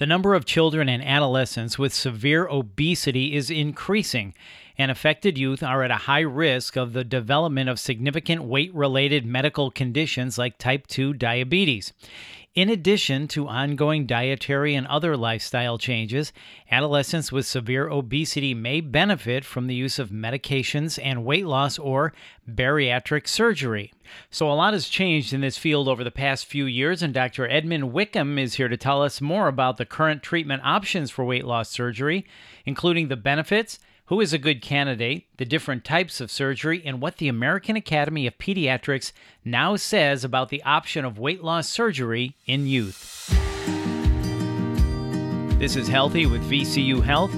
The number of children and adolescents with severe obesity is increasing, and affected youth are at a high risk of the development of significant weight related medical conditions like type 2 diabetes. In addition to ongoing dietary and other lifestyle changes, adolescents with severe obesity may benefit from the use of medications and weight loss or bariatric surgery. So, a lot has changed in this field over the past few years, and Dr. Edmund Wickham is here to tell us more about the current treatment options for weight loss surgery, including the benefits who is a good candidate, the different types of surgery, and what the American Academy of Pediatrics now says about the option of weight loss surgery in youth. This is Healthy with VCU Health.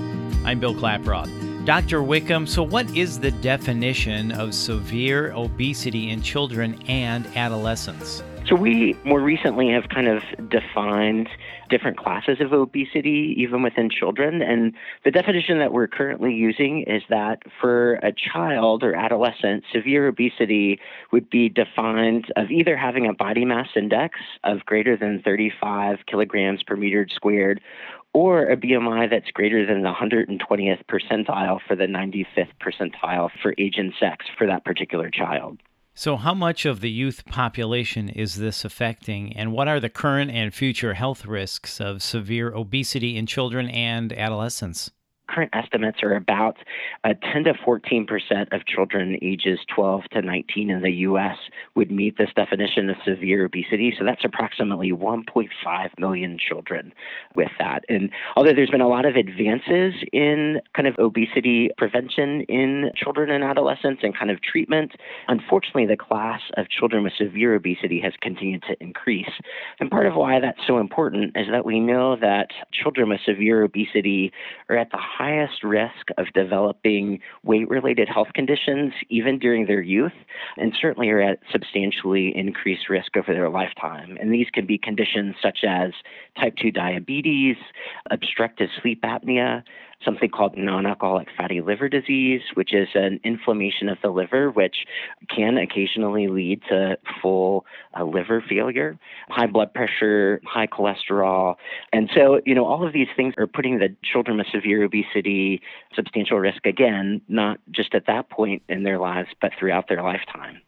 I'm Bill Klaproth. Dr. Wickham, so what is the definition of severe obesity in children and adolescents? So, we more recently have kind of defined different classes of obesity, even within children. And the definition that we're currently using is that for a child or adolescent, severe obesity would be defined of either having a body mass index of greater than 35 kilograms per meter squared or a BMI that's greater than the 120th percentile for the 95th percentile for age and sex for that particular child. So, how much of the youth population is this affecting, and what are the current and future health risks of severe obesity in children and adolescents? Current estimates are about uh, 10 to 14 percent of children ages 12 to 19 in the U.S. would meet this definition of severe obesity. So that's approximately 1.5 million children with that. And although there's been a lot of advances in kind of obesity prevention in children and adolescents and kind of treatment, unfortunately, the class of children with severe obesity has continued to increase. And part of why that's so important is that we know that children with severe obesity are at the highest risk of developing weight related health conditions even during their youth, and certainly are at substantially increased risk over their lifetime. And these can be conditions such as type 2 diabetes, obstructive sleep apnea, something called non alcoholic fatty liver disease, which is an inflammation of the liver, which can occasionally lead to full uh, liver failure, high blood pressure, high cholesterol. And so, you know, all of these things are putting the children with severe obesity substantial risk again, not just at that point in their lives, but throughout their lifetime.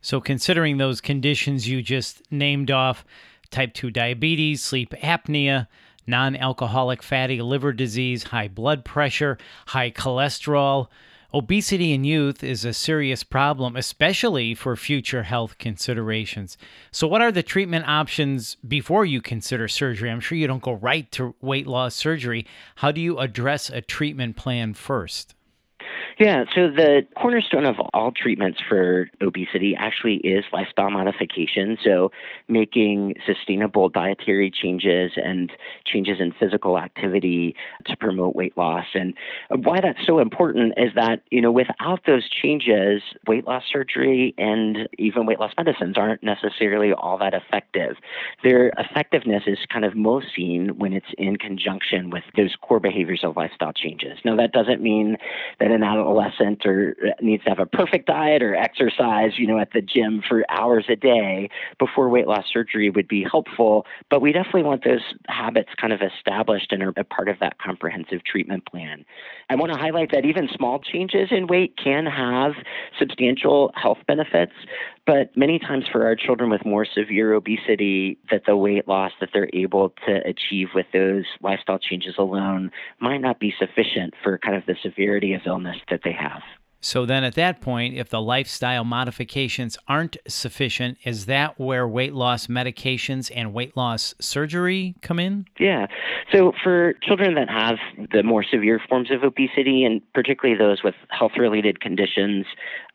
So, considering those conditions you just named off, type 2 diabetes, sleep apnea, non alcoholic fatty liver disease, high blood pressure, high cholesterol. Obesity in youth is a serious problem, especially for future health considerations. So, what are the treatment options before you consider surgery? I'm sure you don't go right to weight loss surgery. How do you address a treatment plan first? Yeah, so the cornerstone of all treatments for obesity actually is lifestyle modification. So, making sustainable dietary changes and changes in physical activity to promote weight loss. And why that's so important is that, you know, without those changes, weight loss surgery and even weight loss medicines aren't necessarily all that effective. Their effectiveness is kind of most seen when it's in conjunction with those core behaviors of lifestyle changes. Now, that doesn't mean that an adult adolescent or needs to have a perfect diet or exercise, you know, at the gym for hours a day before weight loss surgery would be helpful. But we definitely want those habits kind of established and are a part of that comprehensive treatment plan. I want to highlight that even small changes in weight can have substantial health benefits, but many times for our children with more severe obesity, that the weight loss that they're able to achieve with those lifestyle changes alone might not be sufficient for kind of the severity of illness that they have. So then at that point, if the lifestyle modifications aren't sufficient, is that where weight loss medications and weight loss surgery come in? Yeah. So for children that have the more severe forms of obesity, and particularly those with health related conditions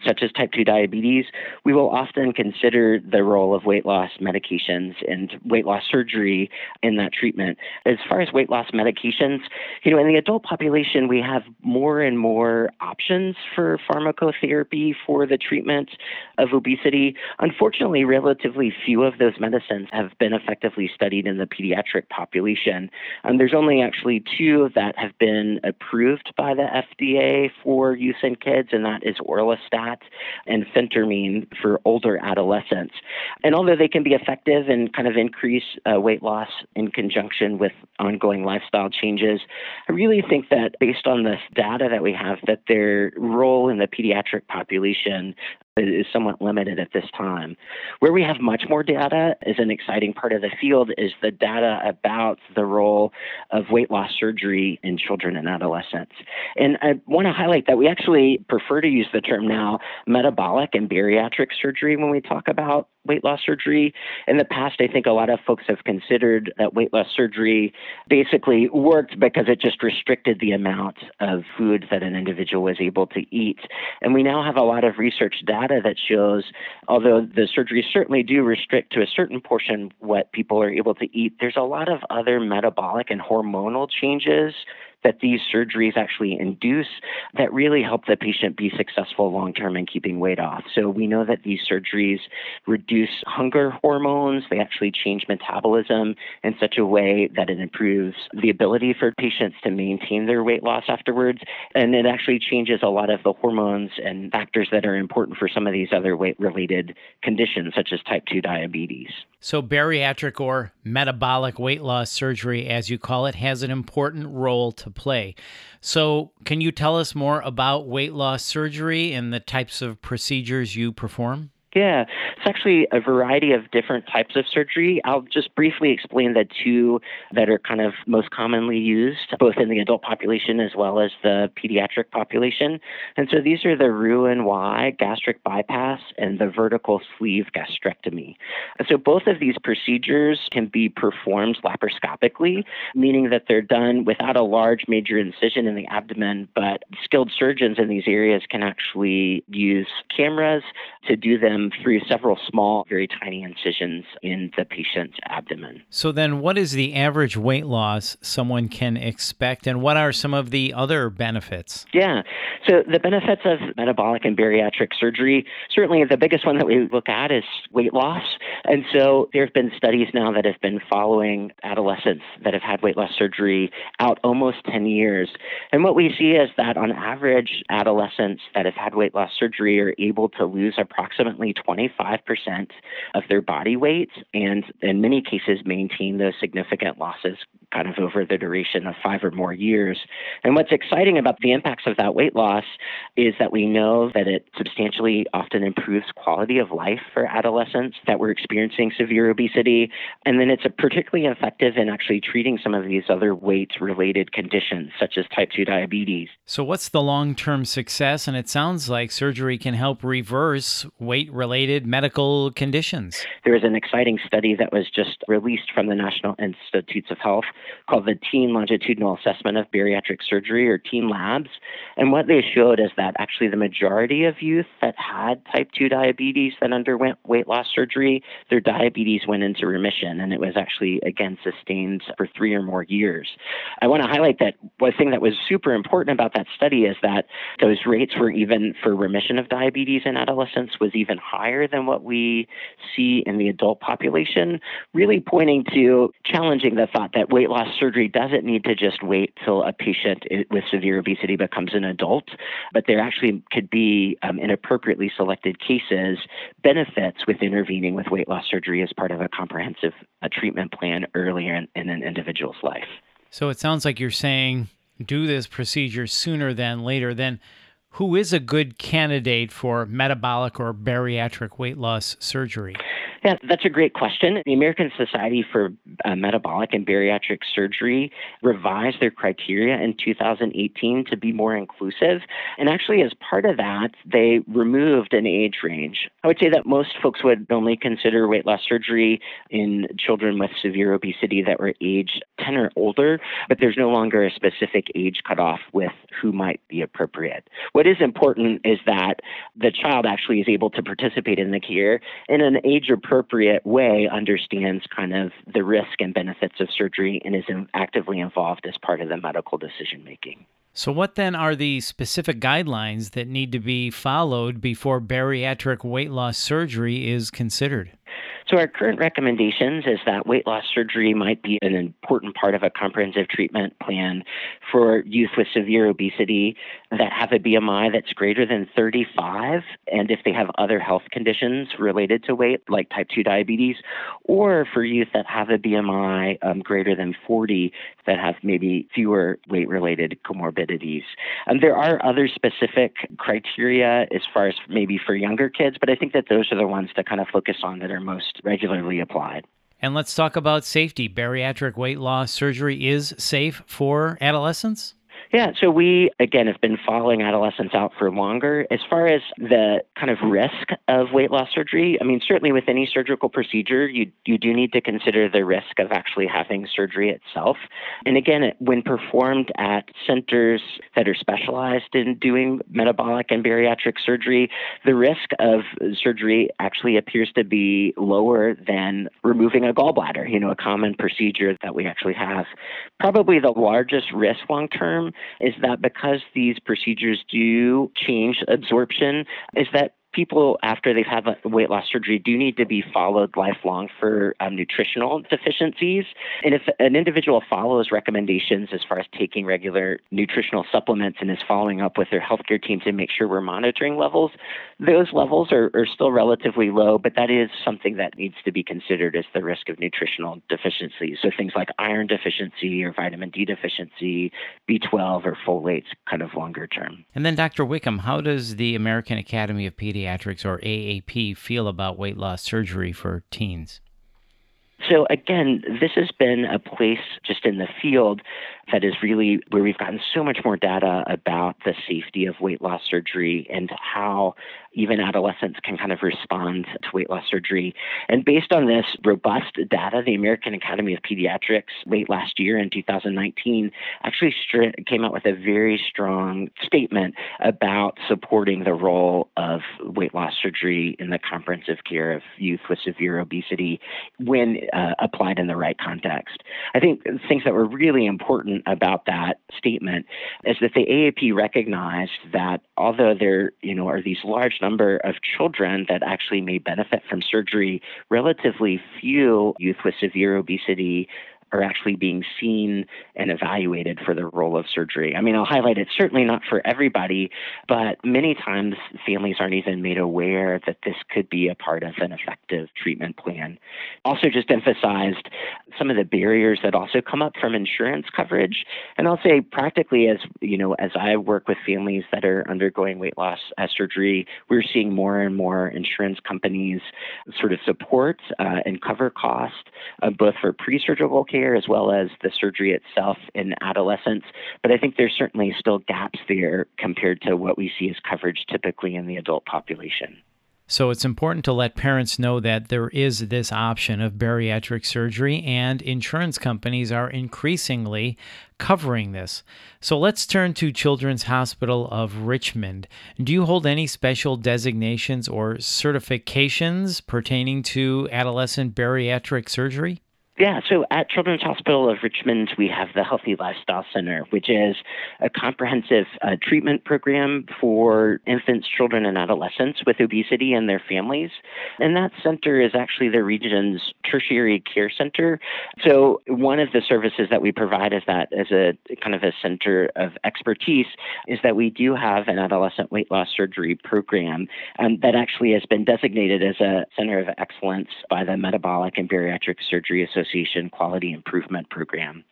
such as type 2 diabetes, we will often consider the role of weight loss medications and weight loss surgery in that treatment. As far as weight loss medications, you know, in the adult population, we have more and more options for pharmacotherapy for the treatment of obesity. Unfortunately, relatively few of those medicines have been effectively studied in the pediatric population. And there's only actually two that have been approved by the FDA for use in kids, and that is orlistat that, and phentermine for older adolescents. And although they can be effective and kind of increase uh, weight loss in conjunction with ongoing lifestyle changes, I really think that based on the data that we have, that their role in the pediatric population is somewhat limited at this time. Where we have much more data is an exciting part of the field is the data about the role of weight loss surgery in children and adolescents. And I want to highlight that we actually prefer to use the term now metabolic and bariatric surgery when we talk about weight loss surgery. In the past, I think a lot of folks have considered that weight loss surgery basically worked because it just restricted the amount of food that an individual was able to eat. And we now have a lot of research data that shows, although the surgeries certainly do restrict to a certain portion what people are able to eat, there's a lot of other metabolic and hormonal changes that these surgeries actually induce that really help the patient be successful long term in keeping weight off. So we know that these surgeries reduce hunger hormones, they actually change metabolism in such a way that it improves the ability for patients to maintain their weight loss afterwards. And it actually changes a lot of the hormones and factors that are important for some of these other weight related conditions, such as type 2 diabetes. So, bariatric or metabolic weight loss surgery, as you call it, has an important role to play. So, can you tell us more about weight loss surgery and the types of procedures you perform? Yeah, it's actually a variety of different types of surgery. I'll just briefly explain the two that are kind of most commonly used, both in the adult population as well as the pediatric population. And so these are the Roux-en-Y gastric bypass and the vertical sleeve gastrectomy. And so both of these procedures can be performed laparoscopically, meaning that they're done without a large major incision in the abdomen, but skilled surgeons in these areas can actually use cameras to do them Um, through several small, very tiny incisions in the patient's abdomen. So, then what is the average weight loss someone can expect, and what are some of the other benefits? Yeah. So, the benefits of metabolic and bariatric surgery certainly the biggest one that we look at is weight loss. And so, there have been studies now that have been following adolescents that have had weight loss surgery out almost 10 years. And what we see is that on average, adolescents that have had weight loss surgery are able to lose approximately 25% of their body weight and in many cases maintain those significant losses kind of over the duration of five or more years. And what's exciting about the impacts of that weight loss is that we know that it substantially often improves quality of life for adolescents that were experiencing severe obesity. And then it's particularly effective in actually treating some of these other weight related conditions, such as type 2 diabetes. So, what's the long term success? And it sounds like surgery can help reverse weight related medical conditions. There is an exciting study that was just released from the National Institutes of Health called the Teen Longitudinal Assessment of Bariatric Surgery, or Teen Labs. And what they showed is that actually the majority of youth that had type 2 diabetes that underwent weight loss surgery, their diabetes went into remission, and it was actually, again, sustained for three or more years. I want to highlight that one thing that was super important about that study is that those rates were even for remission of diabetes in adolescents was even higher than what we see in the adult population, really pointing to challenging the thought that weight loss surgery doesn't need to just wait till a patient with severe obesity becomes an adult, but there actually could be, um, in appropriately selected cases, benefits with intervening with weight loss surgery as part of a comprehensive uh, treatment plan earlier in, in an individual's life. So it sounds like you're saying do this procedure sooner than later. Then who is a good candidate for metabolic or bariatric weight loss surgery? Yeah, that's a great question. The American Society for uh, Metabolic and Bariatric Surgery revised their criteria in 2018 to be more inclusive. And actually, as part of that, they removed an age range. I would say that most folks would only consider weight loss surgery in children with severe obesity that were age 10 or older, but there's no longer a specific age cutoff with who might be appropriate. What is important is that the child actually is able to participate in the care in an age appropriate appropriate way understands kind of the risk and benefits of surgery and is actively involved as part of the medical decision making. So, what then are the specific guidelines that need to be followed before bariatric weight loss surgery is considered? So, our current recommendations is that weight loss surgery might be an important part of a comprehensive treatment plan for youth with severe obesity. That have a BMI that's greater than 35, and if they have other health conditions related to weight, like type 2 diabetes, or for youth that have a BMI um, greater than 40 that have maybe fewer weight related comorbidities. And there are other specific criteria as far as maybe for younger kids, but I think that those are the ones to kind of focus on that are most regularly applied. And let's talk about safety. Bariatric weight loss surgery is safe for adolescents? Yeah, so we, again, have been following adolescents out for longer. As far as the kind of risk of weight loss surgery, I mean, certainly with any surgical procedure, you, you do need to consider the risk of actually having surgery itself. And again, when performed at centers that are specialized in doing metabolic and bariatric surgery, the risk of surgery actually appears to be lower than removing a gallbladder, you know, a common procedure that we actually have. Probably the largest risk long term is that because these procedures do change absorption, is that people after they've had weight loss surgery do need to be followed lifelong for um, nutritional deficiencies. And if an individual follows recommendations as far as taking regular nutritional supplements and is following up with their healthcare team to make sure we're monitoring levels, those levels are, are still relatively low, but that is something that needs to be considered as the risk of nutritional deficiencies. So things like iron deficiency or vitamin D deficiency, B12 or folates kind of longer term. And then Dr. Wickham, how does the American Academy of Pediatrics Pediatrics or AAP feel about weight loss surgery for teens? So, again, this has been a place just in the field that is really where we've gotten so much more data about the safety of weight loss surgery and how even adolescents can kind of respond to weight loss surgery. And based on this robust data, the American Academy of Pediatrics late last year in 2019 actually came out with a very strong statement about supporting the role of weight loss surgery in the comprehensive care of youth with severe obesity when uh, applied in the right context. I think things that were really important about that statement is that the AAP recognized that although there you know are these large number of children that actually may benefit from surgery, relatively few youth with severe obesity are actually being seen and evaluated for the role of surgery. I mean, I'll highlight it's certainly not for everybody, but many times families aren't even made aware that this could be a part of an effective treatment plan. Also, just emphasized some of the barriers that also come up from insurance coverage. And I'll say practically as you know, as I work with families that are undergoing weight loss surgery, we're seeing more and more insurance companies sort of support uh, and cover cost uh, both for pre-surgical care as well as the surgery itself in adolescents. But I think there's certainly still gaps there compared to what we see as coverage typically in the adult population. So it's important to let parents know that there is this option of bariatric surgery, and insurance companies are increasingly covering this. So let's turn to Children's Hospital of Richmond. Do you hold any special designations or certifications pertaining to adolescent bariatric surgery? Yeah, so at Children's Hospital of Richmond, we have the Healthy Lifestyle Center, which is a comprehensive uh, treatment program for infants, children, and adolescents with obesity and their families. And that center is actually the region's tertiary care center. So, one of the services that we provide as that as a kind of a center of expertise is that we do have an adolescent weight loss surgery program um, that actually has been designated as a center of excellence by the Metabolic and Bariatric Surgery Association Association Quality Improvement Program.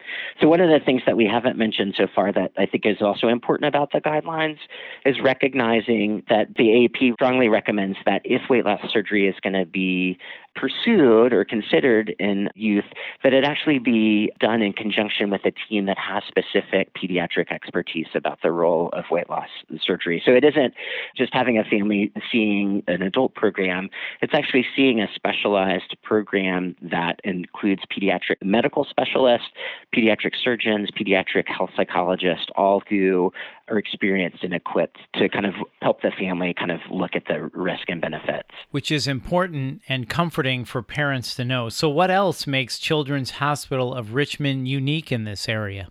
So, one of the things that we haven't mentioned so far that I think is also important about the guidelines is recognizing that the AAP strongly recommends that if weight loss surgery is going to be pursued or considered in youth, that it actually be done in conjunction with a team that has specific pediatric expertise about the role of weight loss surgery. So it isn't just having a family seeing an adult program, it's actually seeing a specialized program that includes pediatric medical specialists, pediatric surgeons, pediatric health psychologists, all who are experienced and equipped to kind of help the family kind of look at the risk and benefits. Which is important and comforting for parents to know. So, what else makes Children's Hospital of Richmond unique in this area?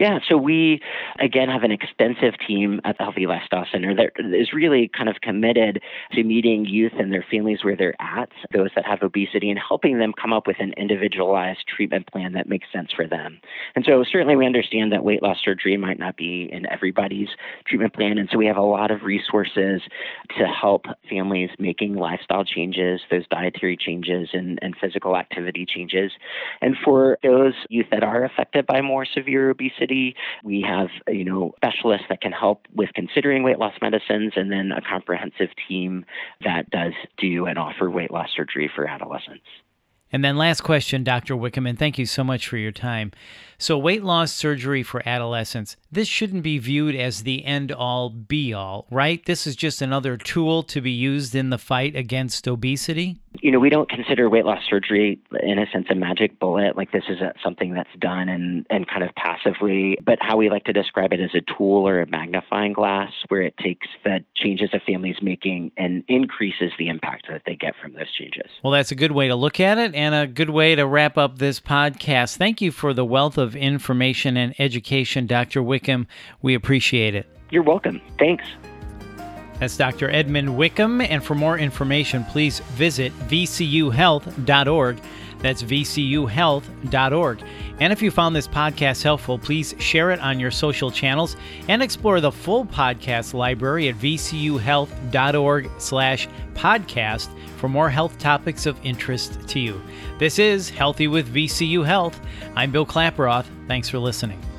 Yeah, so we again have an extensive team at the Healthy Lifestyle Center that is really kind of committed to meeting youth and their families where they're at, those that have obesity, and helping them come up with an individualized treatment plan that makes sense for them. And so certainly we understand that weight loss surgery might not be in everybody's treatment plan, and so we have a lot of resources to help families making lifestyle changes, those dietary changes and, and physical activity changes. And for those youth that are affected by more severe obesity, we have, you know, specialists that can help with considering weight loss medicines and then a comprehensive team that does do and offer weight loss surgery for adolescents. And then, last question, Dr. Wickham, and thank you so much for your time. So, weight loss surgery for adolescents, this shouldn't be viewed as the end all be all, right? This is just another tool to be used in the fight against obesity? You know, we don't consider weight loss surgery, in a sense, a magic bullet. Like this is something that's done and, and kind of passively, but how we like to describe it as a tool or a magnifying glass where it takes the changes a family's making and increases the impact that they get from those changes. Well, that's a good way to look at it and a good way to wrap up this podcast. Thank you for the wealth of information and education, Dr. Wickham. We appreciate it. You're welcome. Thanks. That's Dr. Edmund Wickham. And for more information, please visit vcuhealth.org. That's vcuhealth.org. And if you found this podcast helpful, please share it on your social channels and explore the full podcast library at vcuhealth.org slash podcast for more health topics of interest to you. This is Healthy with VCU Health. I'm Bill Klaproth. Thanks for listening.